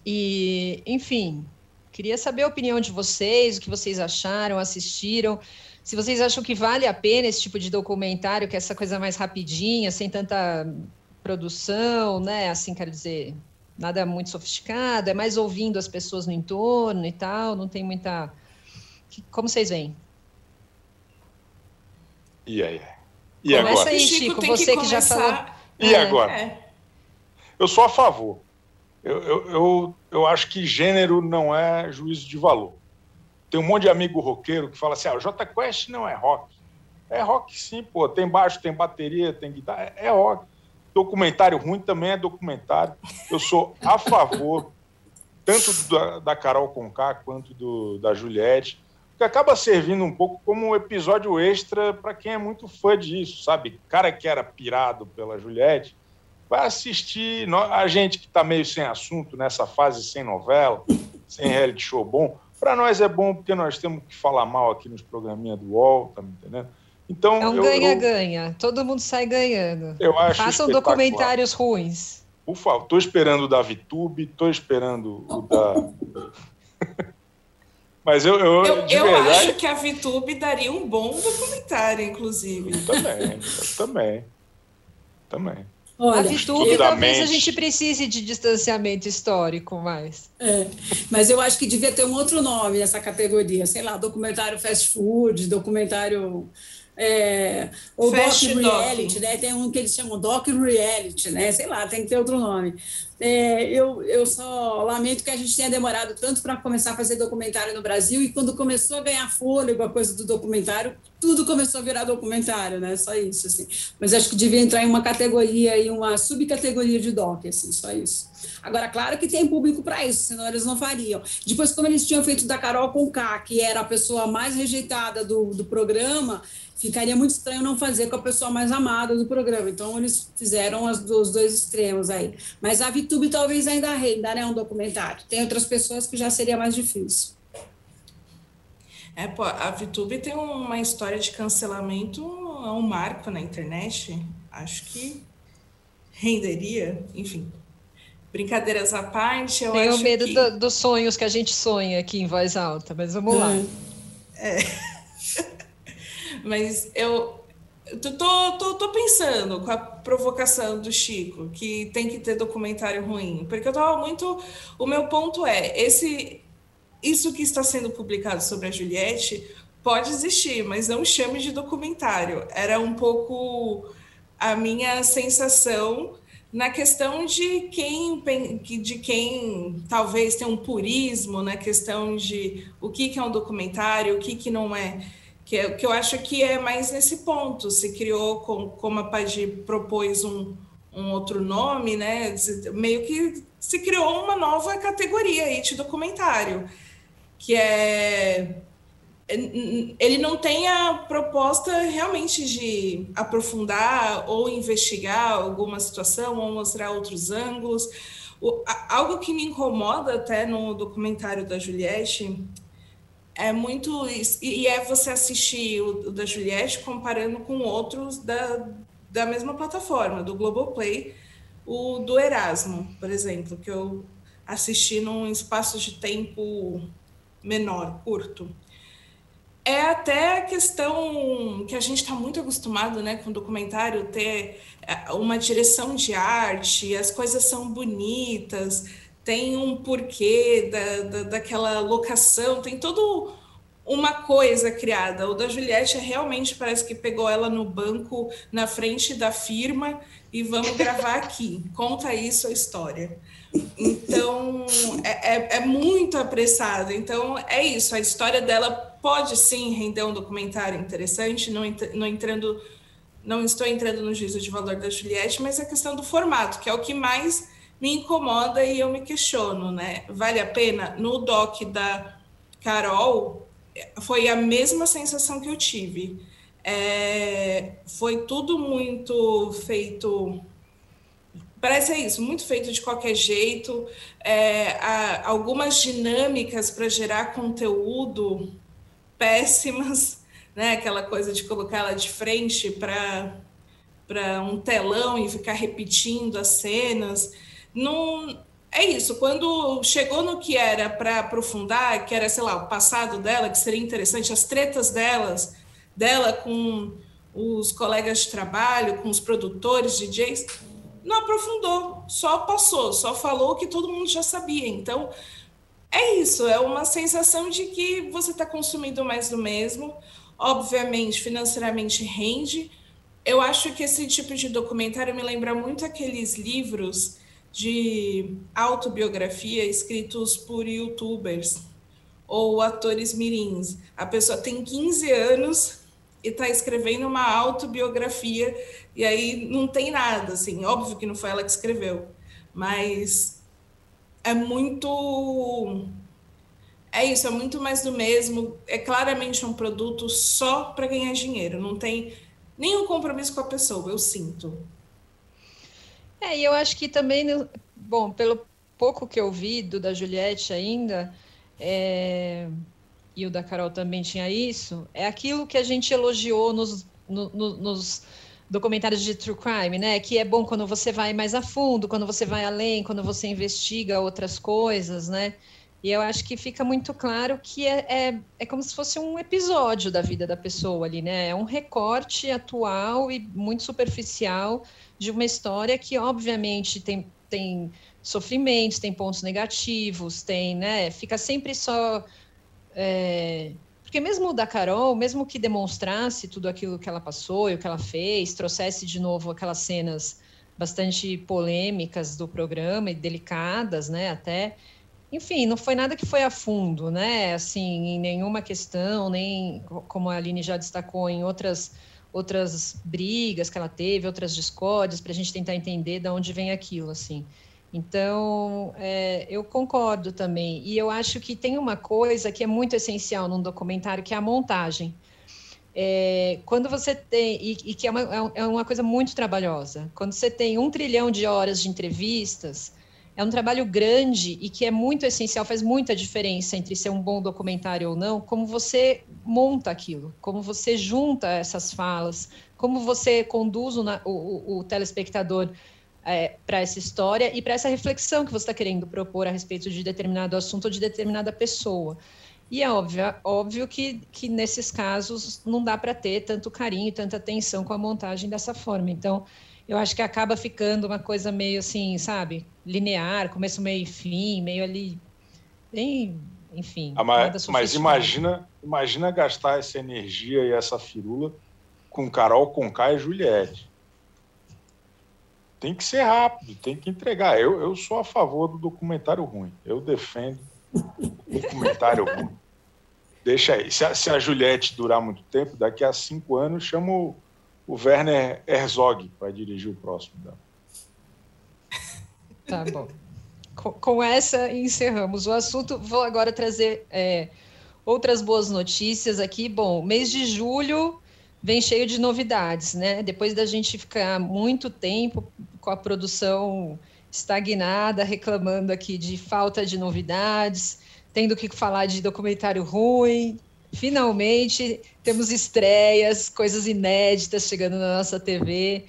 E, enfim, Queria saber a opinião de vocês, o que vocês acharam, assistiram. Se vocês acham que vale a pena esse tipo de documentário, que é essa coisa mais rapidinha, sem tanta produção, né? Assim, quero dizer, nada muito sofisticado, é mais ouvindo as pessoas no entorno e tal, não tem muita. Como vocês veem? E aí? E Começa agora? aí, Chico, Chico você que, que, já falou. E é. agora? É. Eu sou a favor. Eu, eu, eu, eu, acho que gênero não é juízo de valor. Tem um monte de amigo roqueiro que fala assim: ah, o J Quest não é rock. É rock sim, pô. Tem baixo, tem bateria, tem guitarra. É, é rock. Documentário ruim também é documentário. Eu sou a favor, tanto da, da Carol Conká quanto do, da Juliette, que acaba servindo um pouco como um episódio extra para quem é muito fã disso, sabe? Cara que era pirado pela Juliette, vai assistir. A gente que está meio sem assunto nessa fase sem novela, sem reality show bom, para nós é bom porque nós temos que falar mal aqui nos programinhas do UOL, tá me entendendo? Então, é um ganha-ganha. Todo mundo sai ganhando. Eu acho Façam documentários ruins. Por favor, estou esperando o da VTube, estou esperando o da. Mas eu. Eu, eu, eu verdade... acho que a VTube daria um bom documentário, inclusive. Eu também, eu também. Também. Olha, a VTube talvez a gente precise de distanciamento histórico mais. É, mas eu acho que devia ter um outro nome nessa categoria, sei lá, documentário fast food, documentário é, ou Doc Reality, né? Tem um que eles chamam Doc Reality, né? Sei lá, tem que ter outro nome. É, eu, eu só lamento que a gente tenha demorado tanto para começar a fazer documentário no Brasil e quando começou a ganhar fôlego a coisa do documentário, tudo começou a virar documentário, né? Só isso, assim. Mas acho que devia entrar em uma categoria e uma subcategoria de doc, assim, só isso. Agora, claro que tem público para isso, senão eles não fariam. Depois, como eles tinham feito da Carol Conká, que era a pessoa mais rejeitada do, do programa, ficaria muito estranho não fazer com a pessoa mais amada do programa. Então, eles fizeram as, os dois extremos aí. Mas a VTube talvez ainda renda, né? Um documentário. Tem outras pessoas que já seria mais difícil. É, pô, a VTube tem uma história de cancelamento, é um marco na internet. Acho que renderia, enfim. Brincadeiras à parte, eu Tenho acho medo que... do, dos sonhos que a gente sonha aqui em voz alta, mas vamos lá. É. Mas eu tô, tô, tô pensando com a provocação do Chico, que tem que ter documentário ruim, porque eu tava muito. O meu ponto é: esse, isso que está sendo publicado sobre a Juliette pode existir, mas não chame de documentário. Era um pouco a minha sensação na questão de quem de quem talvez tenha um purismo na questão de o que, que é um documentário, o que, que não é que, é, que eu acho que é mais nesse ponto. Se criou, com, como a Pagi propôs um, um outro nome, né? Meio que se criou uma nova categoria aí de documentário, que é ele não tem a proposta realmente de aprofundar ou investigar alguma situação ou mostrar outros ângulos. O, algo que me incomoda até no documentário da Juliette é muito. E é você assistir o, da Juliette comparando com outros da, da mesma plataforma, do Globoplay, o do Erasmo, por exemplo, que eu assisti num espaço de tempo menor, curto. É até a questão que a gente está muito acostumado né, com documentário ter é, uma direção de arte, as coisas são bonitas, tem um porquê da, da, daquela locação, tem todo uma coisa criada. O da Juliette é realmente parece que pegou ela no banco na frente da firma e vamos gravar aqui. Conta isso a história. Então é, é, é muito apressado. Então é isso. A história dela pode sim render um documentário interessante, não, não entrando. Não estou entrando no juízo de valor da Juliette, mas a questão do formato, que é o que mais me incomoda e eu me questiono, né? Vale a pena? No doc da Carol, foi a mesma sensação que eu tive. É, foi tudo muito feito. Parece isso, muito feito de qualquer jeito. É, algumas dinâmicas para gerar conteúdo péssimas, né? Aquela coisa de colocar ela de frente para para um telão e ficar repetindo as cenas não, é isso. Quando chegou no que era para aprofundar, que era, sei lá, o passado dela, que seria interessante, as tretas delas, dela com os colegas de trabalho, com os produtores, DJs, não aprofundou, só passou, só falou que todo mundo já sabia. Então, é isso, é uma sensação de que você está consumindo mais do mesmo. Obviamente, financeiramente rende. Eu acho que esse tipo de documentário me lembra muito aqueles livros de autobiografia escritos por youtubers ou atores mirins. A pessoa tem 15 anos e está escrevendo uma autobiografia e aí não tem nada, assim, óbvio que não foi ela que escreveu, mas é muito é isso, é muito mais do mesmo, é claramente um produto só para ganhar dinheiro, não tem nenhum compromisso com a pessoa, eu sinto. É, e eu acho que também, bom, pelo pouco que eu vi do da Juliette ainda, é, e o da Carol também tinha isso, é aquilo que a gente elogiou nos, no, no, nos documentários de true crime, né? Que é bom quando você vai mais a fundo, quando você vai além, quando você investiga outras coisas, né? E eu acho que fica muito claro que é, é, é, como se fosse um episódio da vida da pessoa ali, né? É um recorte atual e muito superficial de uma história que, obviamente, tem, tem sofrimentos, tem pontos negativos, tem, né? Fica sempre só é, porque mesmo o da Carol, mesmo que demonstrasse tudo aquilo que ela passou e o que ela fez, trouxesse de novo aquelas cenas bastante polêmicas do programa e delicadas, né, até, enfim, não foi nada que foi a fundo, né, assim, em nenhuma questão, nem, como a Aline já destacou, em outras outras brigas que ela teve, outras discórdias, para a gente tentar entender de onde vem aquilo, assim. Então, é, eu concordo também. E eu acho que tem uma coisa que é muito essencial num documentário, que é a montagem. É, quando você tem, e, e que é uma, é, é uma coisa muito trabalhosa, quando você tem um trilhão de horas de entrevistas, é um trabalho grande e que é muito essencial, faz muita diferença entre ser um bom documentário ou não, como você monta aquilo, como você junta essas falas, como você conduz o, o, o telespectador é, para essa história e para essa reflexão que você está querendo propor a respeito de determinado assunto ou de determinada pessoa. E é óbvio, óbvio que, que nesses casos não dá para ter tanto carinho tanta atenção com a montagem dessa forma. Então, eu acho que acaba ficando uma coisa meio assim, sabe, linear, começo, meio e fim, meio ali, bem, enfim. Ah, mas, mas imagina, imagina gastar essa energia e essa firula com Carol Conká e Juliette tem que ser rápido, tem que entregar. Eu, eu sou a favor do documentário ruim. Eu defendo documentário ruim. Deixa aí. Se a, se a, Juliette durar muito tempo, daqui a cinco anos, chamo o, Werner Herzog para dirigir o próximo dela. Tá bom. Com, com, essa encerramos o assunto. Vou agora trazer é, outras boas notícias aqui. Bom, mês de julho vem cheio de novidades, né? Depois da gente ficar muito tempo com a produção estagnada, reclamando aqui de falta de novidades, tendo que falar de documentário ruim. Finalmente temos estreias, coisas inéditas chegando na nossa TV.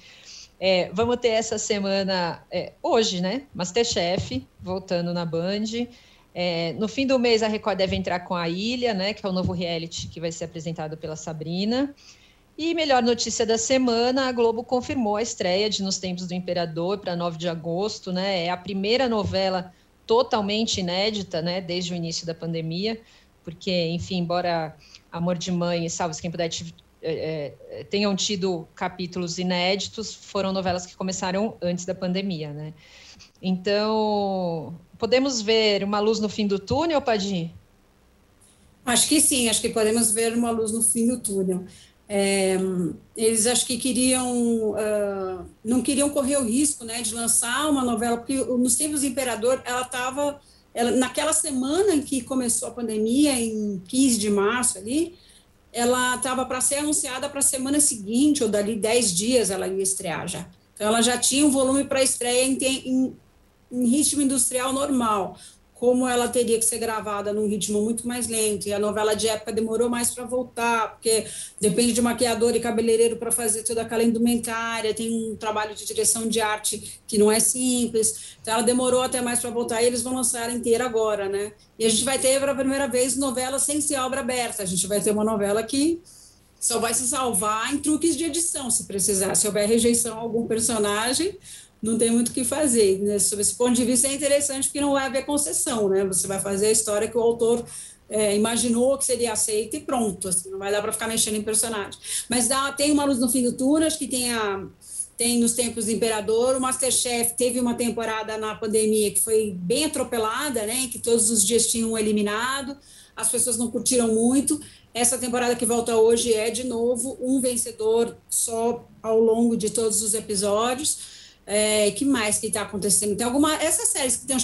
É, vamos ter essa semana, é, hoje, né? Masterchef, voltando na Band. É, no fim do mês, a Record deve entrar com a Ilha, né? Que é o novo reality que vai ser apresentado pela Sabrina. E melhor notícia da semana, a Globo confirmou a estreia de Nos Tempos do Imperador para 9 de agosto, né? É a primeira novela totalmente inédita, né, desde o início da pandemia, porque, enfim, embora Amor de Mãe e Salve Quem Puder é, tenham tido capítulos inéditos, foram novelas que começaram antes da pandemia, né? Então, podemos ver uma luz no fim do túnel, Padim? Acho que sim, acho que podemos ver uma luz no fim do túnel. É, eles acho que queriam, uh, não queriam correr o risco, né, de lançar uma novela, porque nos tempos do Imperador, ela estava, naquela semana em que começou a pandemia, em 15 de março ali, ela estava para ser anunciada para a semana seguinte, ou dali 10 dias ela ia estrear já. Então, ela já tinha um volume para estreia em, em, em ritmo industrial normal como ela teria que ser gravada num ritmo muito mais lento, e a novela de época demorou mais para voltar, porque depende de maquiador e cabeleireiro para fazer toda aquela indumentária, tem um trabalho de direção de arte que não é simples, então ela demorou até mais para voltar, e eles vão lançar inteira agora, né? E a gente vai ter, pela primeira vez, novela sem ser obra aberta, a gente vai ter uma novela que só vai se salvar em truques de edição, se precisar. Se houver rejeição a algum personagem, não tem muito o que fazer. Né? Sob esse ponto de vista, é interessante porque não vai haver concessão, né? Você vai fazer a história que o autor é, imaginou que seria aceita e pronto. Assim, não vai dar para ficar mexendo em personagem. Mas dá, tem uma luz no fim do túnel, acho que tem a tem nos tempos do Imperador, o Masterchef teve uma temporada na pandemia que foi bem atropelada, né, que todos os dias tinham eliminado, as pessoas não curtiram muito. Essa temporada que volta hoje é, de novo, um vencedor só ao longo de todos os episódios. É, que mais que está acontecendo? Tem alguma. Essas séries que estão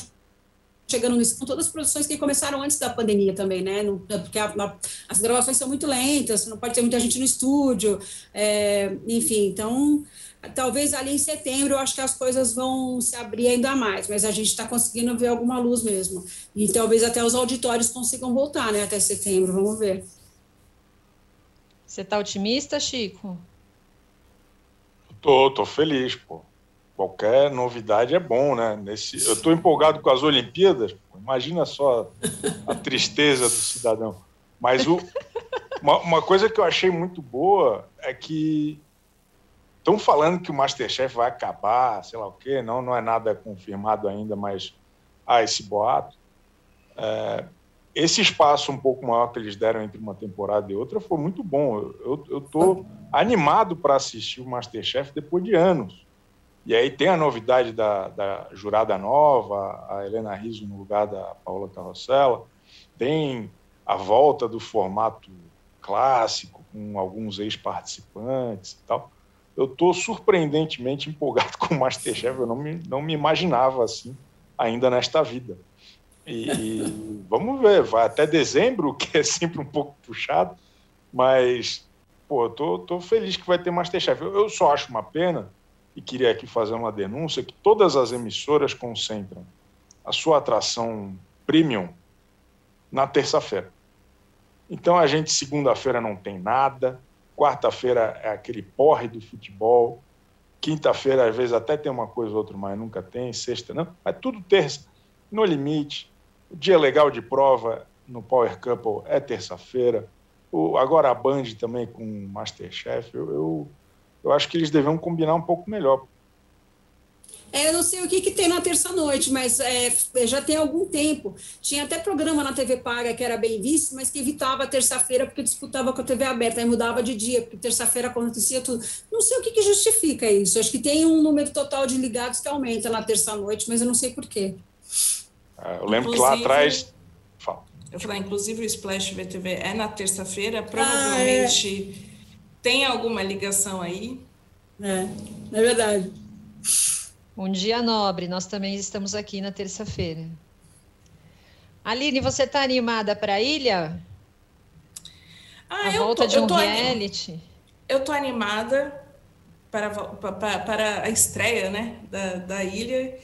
chegando nisso, são todas produções que começaram antes da pandemia também, né? Não, porque a, a, as gravações são muito lentas, não pode ter muita gente no estúdio, é, enfim, então talvez ali em setembro eu acho que as coisas vão se abrir ainda mais, mas a gente está conseguindo ver alguma luz mesmo. E talvez até os auditórios consigam voltar, né? Até setembro, vamos ver. Você está otimista, Chico? Tô, tô feliz, pô. Qualquer novidade é bom, né? Nesse, eu estou empolgado com as Olimpíadas. Imagina só a tristeza do cidadão. Mas o, uma, uma coisa que eu achei muito boa é que estão falando que o Masterchef vai acabar, sei lá o quê. Não, não é nada confirmado ainda, mas há esse boato. É, esse espaço um pouco maior que eles deram entre uma temporada e outra foi muito bom. Eu estou animado para assistir o Masterchef depois de anos. E aí tem a novidade da, da jurada nova, a Helena Rizzo no lugar da Paula Carrossela, tem a volta do formato clássico, com alguns ex-participantes e tal. Eu estou surpreendentemente empolgado com o Masterchef, eu não me, não me imaginava assim ainda nesta vida. E, e, vamos ver, vai até dezembro, que é sempre um pouco puxado, mas pô, eu tô, tô feliz que vai ter Masterchef. Eu, eu só acho uma pena, e queria aqui fazer uma denúncia, que todas as emissoras concentram a sua atração premium na terça-feira. Então a gente, segunda-feira, não tem nada, quarta-feira é aquele porre do futebol, quinta-feira, às vezes, até tem uma coisa ou outra, mas nunca tem, sexta não, mas tudo terça, no limite. O dia legal de prova no Power Couple é terça-feira. Agora a Band também com Masterchef, eu, eu, eu acho que eles deviam combinar um pouco melhor. É, eu não sei o que, que tem na terça-noite, mas é, já tem algum tempo. Tinha até programa na TV Paga que era bem visto, mas que evitava a terça-feira porque disputava com a TV aberta, aí mudava de dia, porque terça-feira acontecia tudo. Não sei o que, que justifica isso. Acho que tem um número total de ligados que aumenta na terça-noite, mas eu não sei por quê. É, eu lembro inclusive, que lá atrás. Fala. Eu falei, inclusive o Splash VTV é na terça-feira, provavelmente ah, é. Tem alguma ligação aí. É, é verdade. Um dia nobre, nós também estamos aqui na terça-feira. Aline, você está animada para a ilha? Ah, a eu volta tô, de um reality? Eu estou animada para, para, para a estreia né, da, da ilha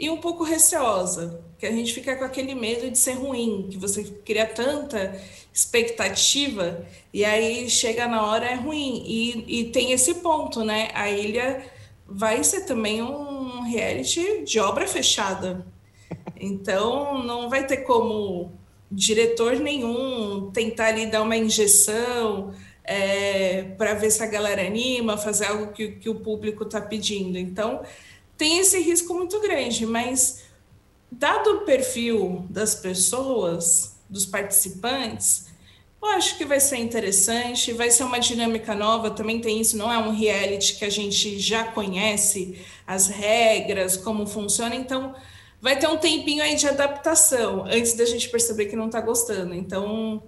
e um pouco receosa, que a gente fica com aquele medo de ser ruim, que você cria tanta expectativa e aí chega na hora é ruim. E, e tem esse ponto, né? A ilha vai ser também um reality de obra fechada. Então não vai ter como diretor nenhum tentar ali dar uma injeção é, para ver se a galera anima, fazer algo que, que o público está pedindo. Então tem esse risco muito grande, mas dado o perfil das pessoas, dos participantes, eu acho que vai ser interessante, vai ser uma dinâmica nova, também tem isso, não é um reality que a gente já conhece as regras, como funciona, então vai ter um tempinho aí de adaptação antes da gente perceber que não está gostando. Então,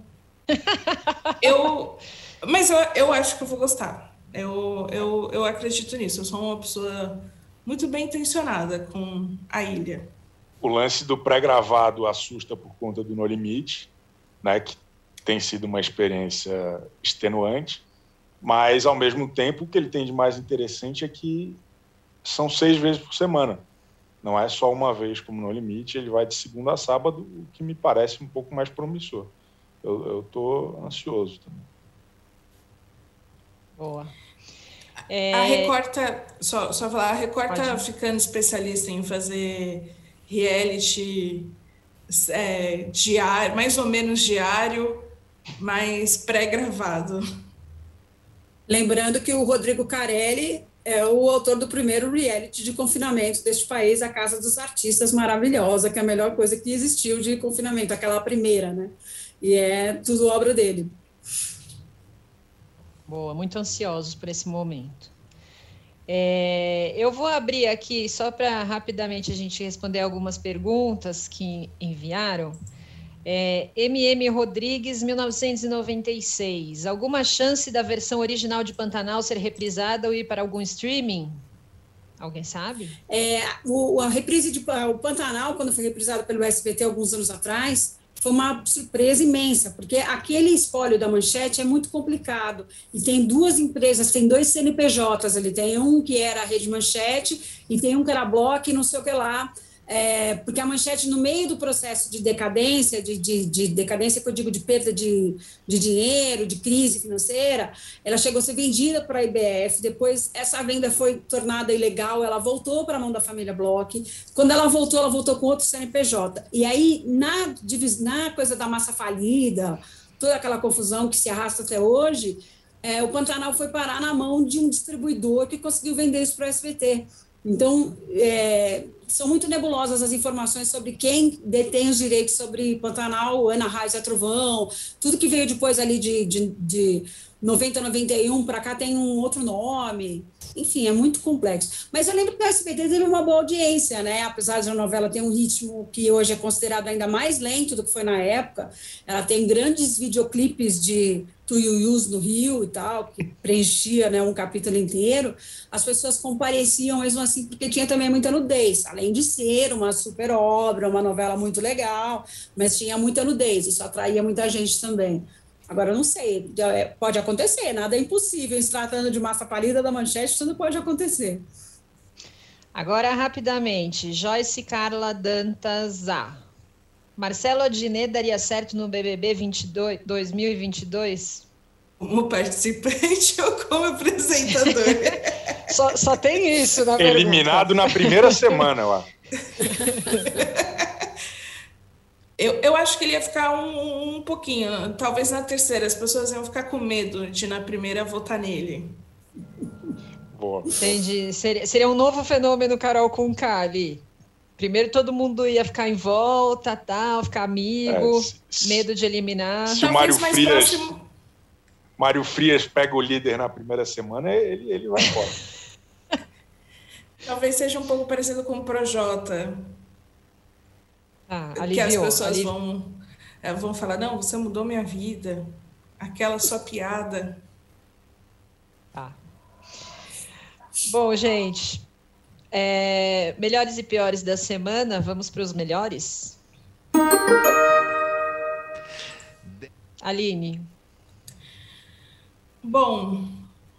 eu. Mas eu, eu acho que eu vou gostar. Eu, eu, eu acredito nisso. Eu sou uma pessoa muito bem intencionada com a ilha. O lance do pré-gravado assusta por conta do No Limite, né, que tem sido uma experiência extenuante, mas ao mesmo tempo o que ele tem de mais interessante é que são seis vezes por semana. não é só uma vez como no limite, ele vai de segunda a sábado, o que me parece um pouco mais promissor. Eu estou ansioso também. Boa. É... A Record tá, só, só falar, a Record tá ficando especialista em fazer reality é, diário, mais ou menos diário, mas pré-gravado. Lembrando que o Rodrigo Carelli é o autor do primeiro reality de confinamento deste país, A Casa dos Artistas, maravilhosa, que é a melhor coisa que existiu de confinamento, aquela primeira, né? E é tudo obra dele. Boa, muito ansiosos por esse momento. É, eu vou abrir aqui só para rapidamente a gente responder algumas perguntas que enviaram. É, MM Rodrigues, 1996. Alguma chance da versão original de Pantanal ser reprisada ou ir para algum streaming? Alguém sabe? É, o, a reprise de o Pantanal, quando foi reprisado pelo SBT alguns anos atrás, foi uma surpresa imensa, porque aquele espólio da manchete é muito complicado. E tem duas empresas, tem dois CNPJs ali, tem um que era a Rede Manchete e tem um que era Block, não sei o que lá é, porque a manchete, no meio do processo de decadência, de, de, de, decadência que eu digo de perda de, de dinheiro, de crise financeira, ela chegou a ser vendida para a IBF, depois essa venda foi tornada ilegal, ela voltou para a mão da família Bloch, quando ela voltou, ela voltou com outro CNPJ, e aí na, na coisa da massa falida, toda aquela confusão que se arrasta até hoje, é, o Pantanal foi parar na mão de um distribuidor que conseguiu vender isso para o SBT. Então, é, são muito nebulosas as informações sobre quem detém os direitos sobre Pantanal, Ana Raiz e Trovão, tudo que veio depois ali de, de, de 90, 91 para cá tem um outro nome. Enfim, é muito complexo. Mas eu lembro que o SBT teve uma boa audiência, né? Apesar de a novela ter um ritmo que hoje é considerado ainda mais lento do que foi na época, ela tem grandes videoclipes de Tuiuius no Rio e tal, que preenchia né, um capítulo inteiro, as pessoas compareciam mesmo assim, porque tinha também muita nudez, além de ser uma super obra, uma novela muito legal, mas tinha muita nudez, isso atraía muita gente também. Agora, eu não sei, é, pode acontecer, nada é impossível, se tratando de massa palida da manchete, tudo pode acontecer. Agora, rapidamente, Joyce Carla Dantas A. Marcelo Adnet daria certo no BBB 22, 2022? Como participante ou como apresentador? só, só tem isso na Eliminado pergunta. na primeira semana, lá. Eu, eu acho que ele ia ficar um, um pouquinho, talvez na terceira, as pessoas iam ficar com medo de na primeira votar nele. Boa. Entendi. Seria, seria um novo fenômeno Carol com K ali. Primeiro todo mundo ia ficar em volta, tal, ficar amigo, é, medo de eliminar. Se o Mário Frias, próximo... Mário Frias pega o líder na primeira semana, ele, ele vai embora. Talvez seja um pouco parecido com o Projota. Ah, aliviou, que as pessoas vão, é, vão falar, não, você mudou minha vida. Aquela sua piada. Tá. Bom, gente, é, melhores e piores da semana, vamos para os melhores? Aline. Bom,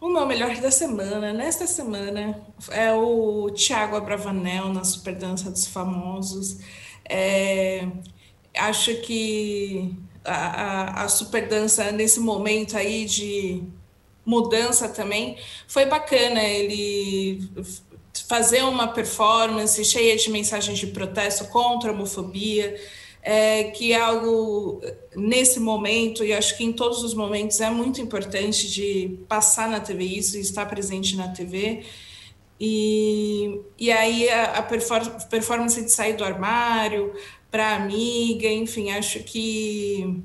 o meu melhor da semana, nesta semana, é o Thiago Abravanel na Super Dança dos Famosos. É, acho que a, a, a Super Dança, nesse momento aí de mudança também, foi bacana. Ele fazer uma performance cheia de mensagens de protesto contra a homofobia, é, que é algo nesse momento, e acho que em todos os momentos é muito importante de passar na TV isso, estar presente na TV. E, e aí a, a performance de sair do armário para amiga, enfim, acho que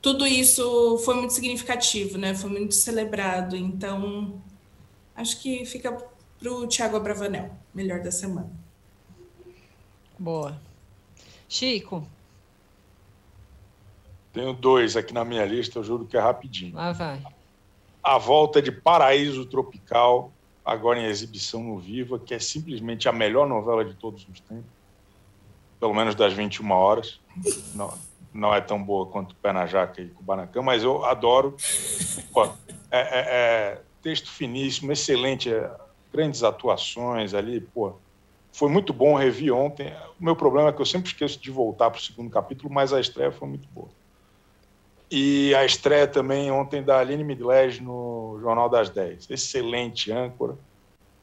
tudo isso foi muito significativo, né? Foi muito celebrado. Então, acho que fica para o Thiago Abravanel, melhor da semana. Boa. Chico. Tenho dois aqui na minha lista, eu juro que é rapidinho. Lá vai. A volta de Paraíso Tropical, agora em exibição no Viva, que é simplesmente a melhor novela de todos os tempos. Pelo menos das 21 horas. Não, não é tão boa quanto Pé na Jaca e Kubanacan, mas eu adoro. Pô, é, é, é texto finíssimo, excelente grandes atuações ali, pô, Foi muito bom, revi ontem. O meu problema é que eu sempre esqueço de voltar para o segundo capítulo, mas a estreia foi muito boa. E a estreia também ontem da Aline Midlege no Jornal das 10. Excelente âncora,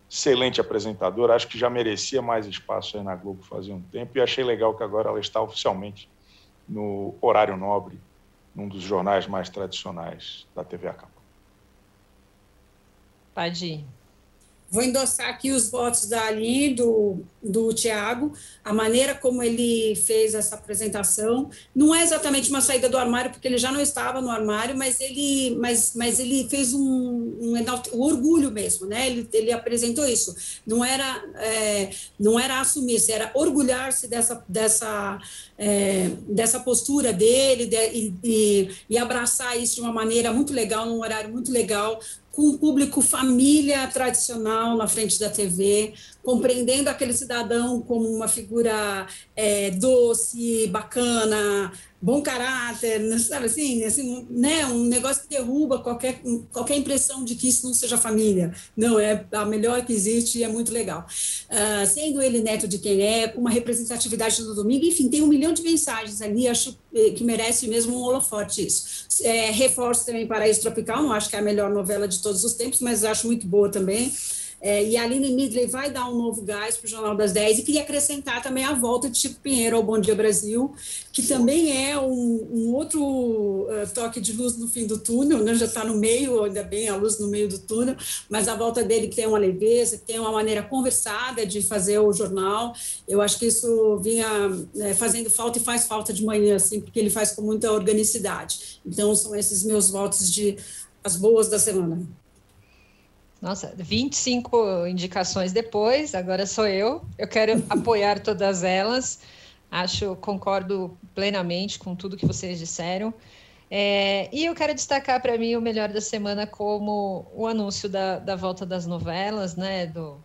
excelente apresentadora. Acho que já merecia mais espaço aí na Globo fazia um tempo. E achei legal que agora ela está oficialmente no horário nobre, num dos jornais mais tradicionais da TV a cabo. Pode ir. Vou endossar aqui os votos da Aline, do, do Tiago, a maneira como ele fez essa apresentação. Não é exatamente uma saída do armário, porque ele já não estava no armário, mas ele, mas, mas ele fez um, um, um orgulho mesmo, né? Ele, ele apresentou isso. Não era, é, não era assumir-se, era orgulhar-se dessa, dessa, é, dessa postura dele de, e, e, e abraçar isso de uma maneira muito legal, num horário muito legal, com o público família tradicional na frente da TV, compreendendo aquele cidadão como uma figura é, doce, bacana, bom caráter, né, sabe assim, assim, né, um negócio que derruba qualquer, qualquer impressão de que isso não seja família. Não, é a melhor que existe e é muito legal. Uh, sendo ele neto de quem é, uma representatividade do domingo, enfim, tem um milhão de mensagens ali, acho eh, que merece mesmo um holofote isso. É, reforço também Paraíso Tropical, não acho que é a melhor novela de todos os tempos, mas acho muito boa também. É, e a Aline Midley vai dar um novo gás para o Jornal das 10 e queria acrescentar também a volta de Chico Pinheiro ao Bom Dia Brasil, que também é um, um outro uh, toque de luz no fim do túnel, né? já está no meio, ainda bem, a luz no meio do túnel, mas a volta dele que tem uma leveza, tem uma maneira conversada de fazer o jornal, eu acho que isso vinha né, fazendo falta e faz falta de manhã, assim, porque ele faz com muita organicidade. Então, são esses meus votos de as boas da semana. Nossa, 25 indicações depois, agora sou eu. Eu quero apoiar todas elas. Acho, concordo plenamente com tudo que vocês disseram. É, e eu quero destacar para mim o melhor da semana como o anúncio da, da volta das novelas, né? Do,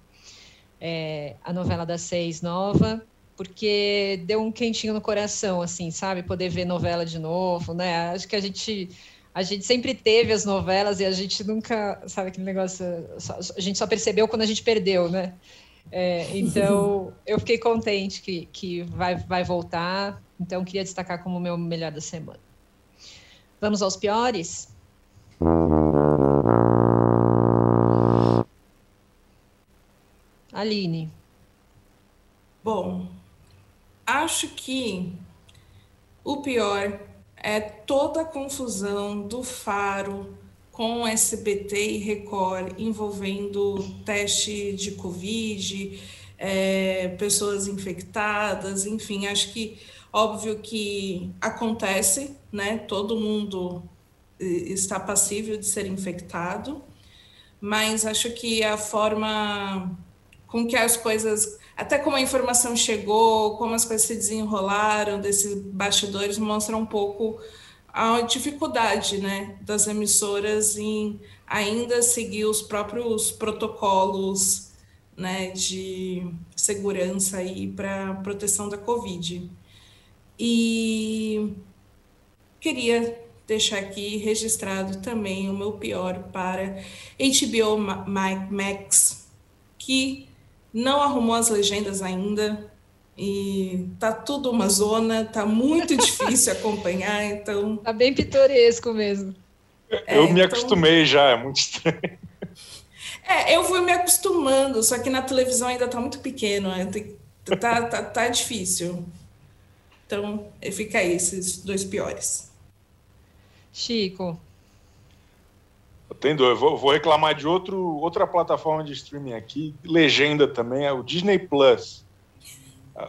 é, a novela das seis nova, porque deu um quentinho no coração, assim, sabe? Poder ver novela de novo, né? Acho que a gente a gente sempre teve as novelas e a gente nunca, sabe aquele negócio, a gente só percebeu quando a gente perdeu, né? É, então, eu fiquei contente que, que vai, vai voltar, então queria destacar como meu melhor da semana. Vamos aos piores? Aline. Bom, acho que o pior é toda a confusão do Faro com SBT e Record envolvendo teste de Covid, é, pessoas infectadas, enfim, acho que óbvio que acontece, né? Todo mundo está passível de ser infectado, mas acho que a forma com que as coisas até como a informação chegou, como as coisas se desenrolaram desses bastidores, mostra um pouco a dificuldade né, das emissoras em ainda seguir os próprios protocolos né, de segurança para proteção da Covid. E queria deixar aqui registrado também o meu pior para HBO Max, que não arrumou as legendas ainda e tá tudo uma zona, tá muito difícil acompanhar, então. Tá bem pitoresco mesmo. Eu é, me então... acostumei já, é muito estranho. É, eu fui me acostumando, só que na televisão ainda tá muito pequeno, né? tá, tá, tá difícil. Então, fica aí esses dois piores. Chico, tem dois. Vou, vou, reclamar de outro, outra plataforma de streaming aqui, legenda também, é o Disney Plus.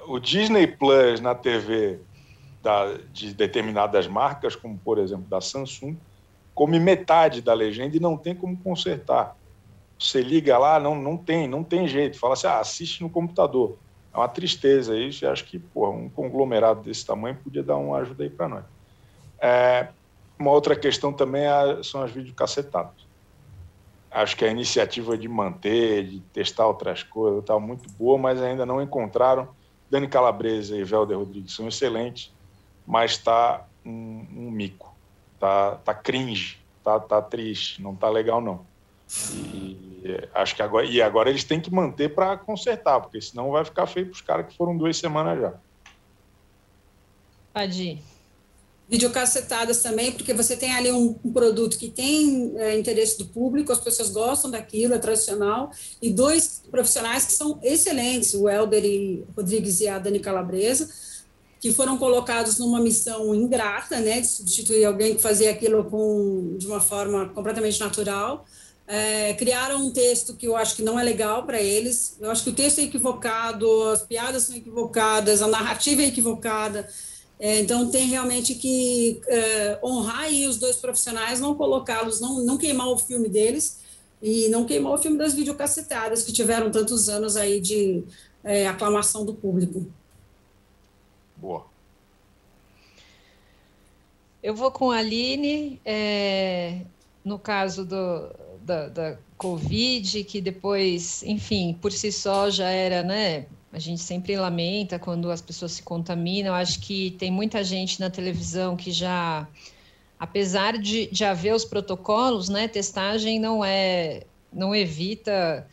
O Disney Plus na TV da, de determinadas marcas, como por exemplo da Samsung, come metade da legenda e não tem como consertar. Você liga lá, não, não tem, não tem jeito. Fala assim, ah, assiste no computador. É uma tristeza isso. E acho que porra, um conglomerado desse tamanho podia dar uma ajuda aí para nós. É, uma outra questão também é, são as videocassetadas. Acho que a iniciativa de manter, de testar outras coisas, está muito boa, mas ainda não encontraram. Dani Calabresa e Velder Rodrigues são excelentes, mas está um, um, mico, está tá cringe, está tá triste, não está legal não. E, acho que agora, e agora eles têm que manter para consertar, porque senão vai ficar feio para os caras que foram duas semanas já. Pode videocacetadas também, porque você tem ali um, um produto que tem é, interesse do público, as pessoas gostam daquilo, é tradicional, e dois profissionais que são excelentes, o Helder e Rodrigues e a Dani Calabresa, que foram colocados numa missão ingrata, né, de substituir alguém que fazia aquilo com, de uma forma completamente natural, é, criaram um texto que eu acho que não é legal para eles, eu acho que o texto é equivocado, as piadas são equivocadas, a narrativa é equivocada, é, então, tem realmente que é, honrar aí os dois profissionais, não colocá-los, não, não queimar o filme deles e não queimar o filme das videocassetadas que tiveram tantos anos aí de é, aclamação do público. Boa. Eu vou com a Aline, é, no caso do, da, da Covid, que depois, enfim, por si só já era, né, a gente sempre lamenta quando as pessoas se contaminam. Acho que tem muita gente na televisão que já, apesar de, de haver os protocolos, né, testagem não é, não evita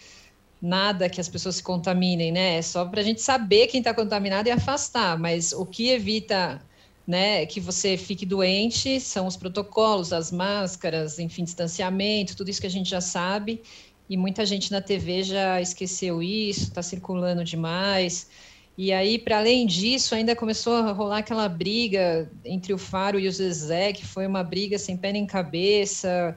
nada que as pessoas se contaminem, né? É só para a gente saber quem está contaminado e afastar. Mas o que evita, né, que você fique doente são os protocolos, as máscaras, enfim, distanciamento, tudo isso que a gente já sabe e muita gente na TV já esqueceu isso, está circulando demais. E aí, para além disso, ainda começou a rolar aquela briga entre o Faro e o Zezé, que foi uma briga sem pé nem cabeça,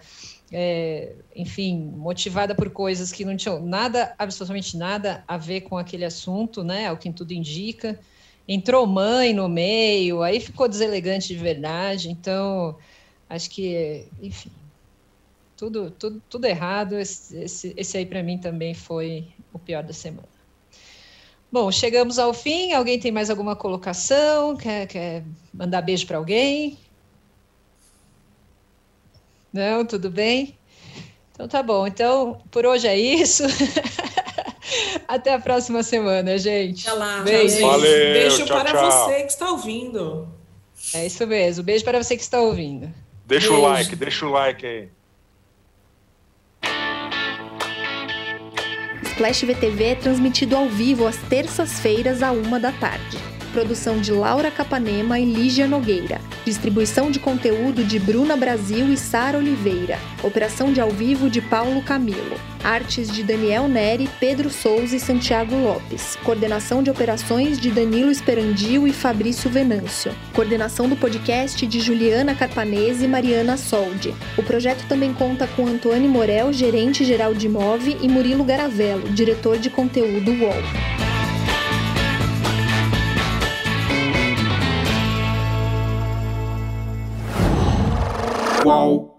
é, enfim, motivada por coisas que não tinham nada, absolutamente nada a ver com aquele assunto, né? Ao que tudo indica. Entrou mãe no meio, aí ficou deselegante de verdade. Então, acho que, enfim, tudo, tudo, tudo errado. Esse, esse, esse aí para mim também foi o pior da semana. Bom, chegamos ao fim. Alguém tem mais alguma colocação? Quer, quer mandar beijo para alguém? Não, tudo bem? Então tá bom. Então, por hoje é isso. Até a próxima semana, gente. Até lá. Beijo. Valeu, beijo tchau, para tchau. você que está ouvindo. É isso mesmo. Beijo para você que está ouvindo. Deixa Beijo. o like, deixa o like aí. Splash VTV é transmitido ao vivo às terças-feiras, à uma da tarde. Produção de Laura Capanema e Lígia Nogueira. Distribuição de conteúdo de Bruna Brasil e Sara Oliveira. Operação de ao vivo de Paulo Camilo. Artes de Daniel Neri, Pedro Souza e Santiago Lopes. Coordenação de operações de Danilo Esperandio e Fabrício Venâncio. Coordenação do podcast de Juliana Carpanese e Mariana Soldi. O projeto também conta com Antônio Morel, gerente geral de Move, e Murilo Garavello, diretor de conteúdo UOL. Qual?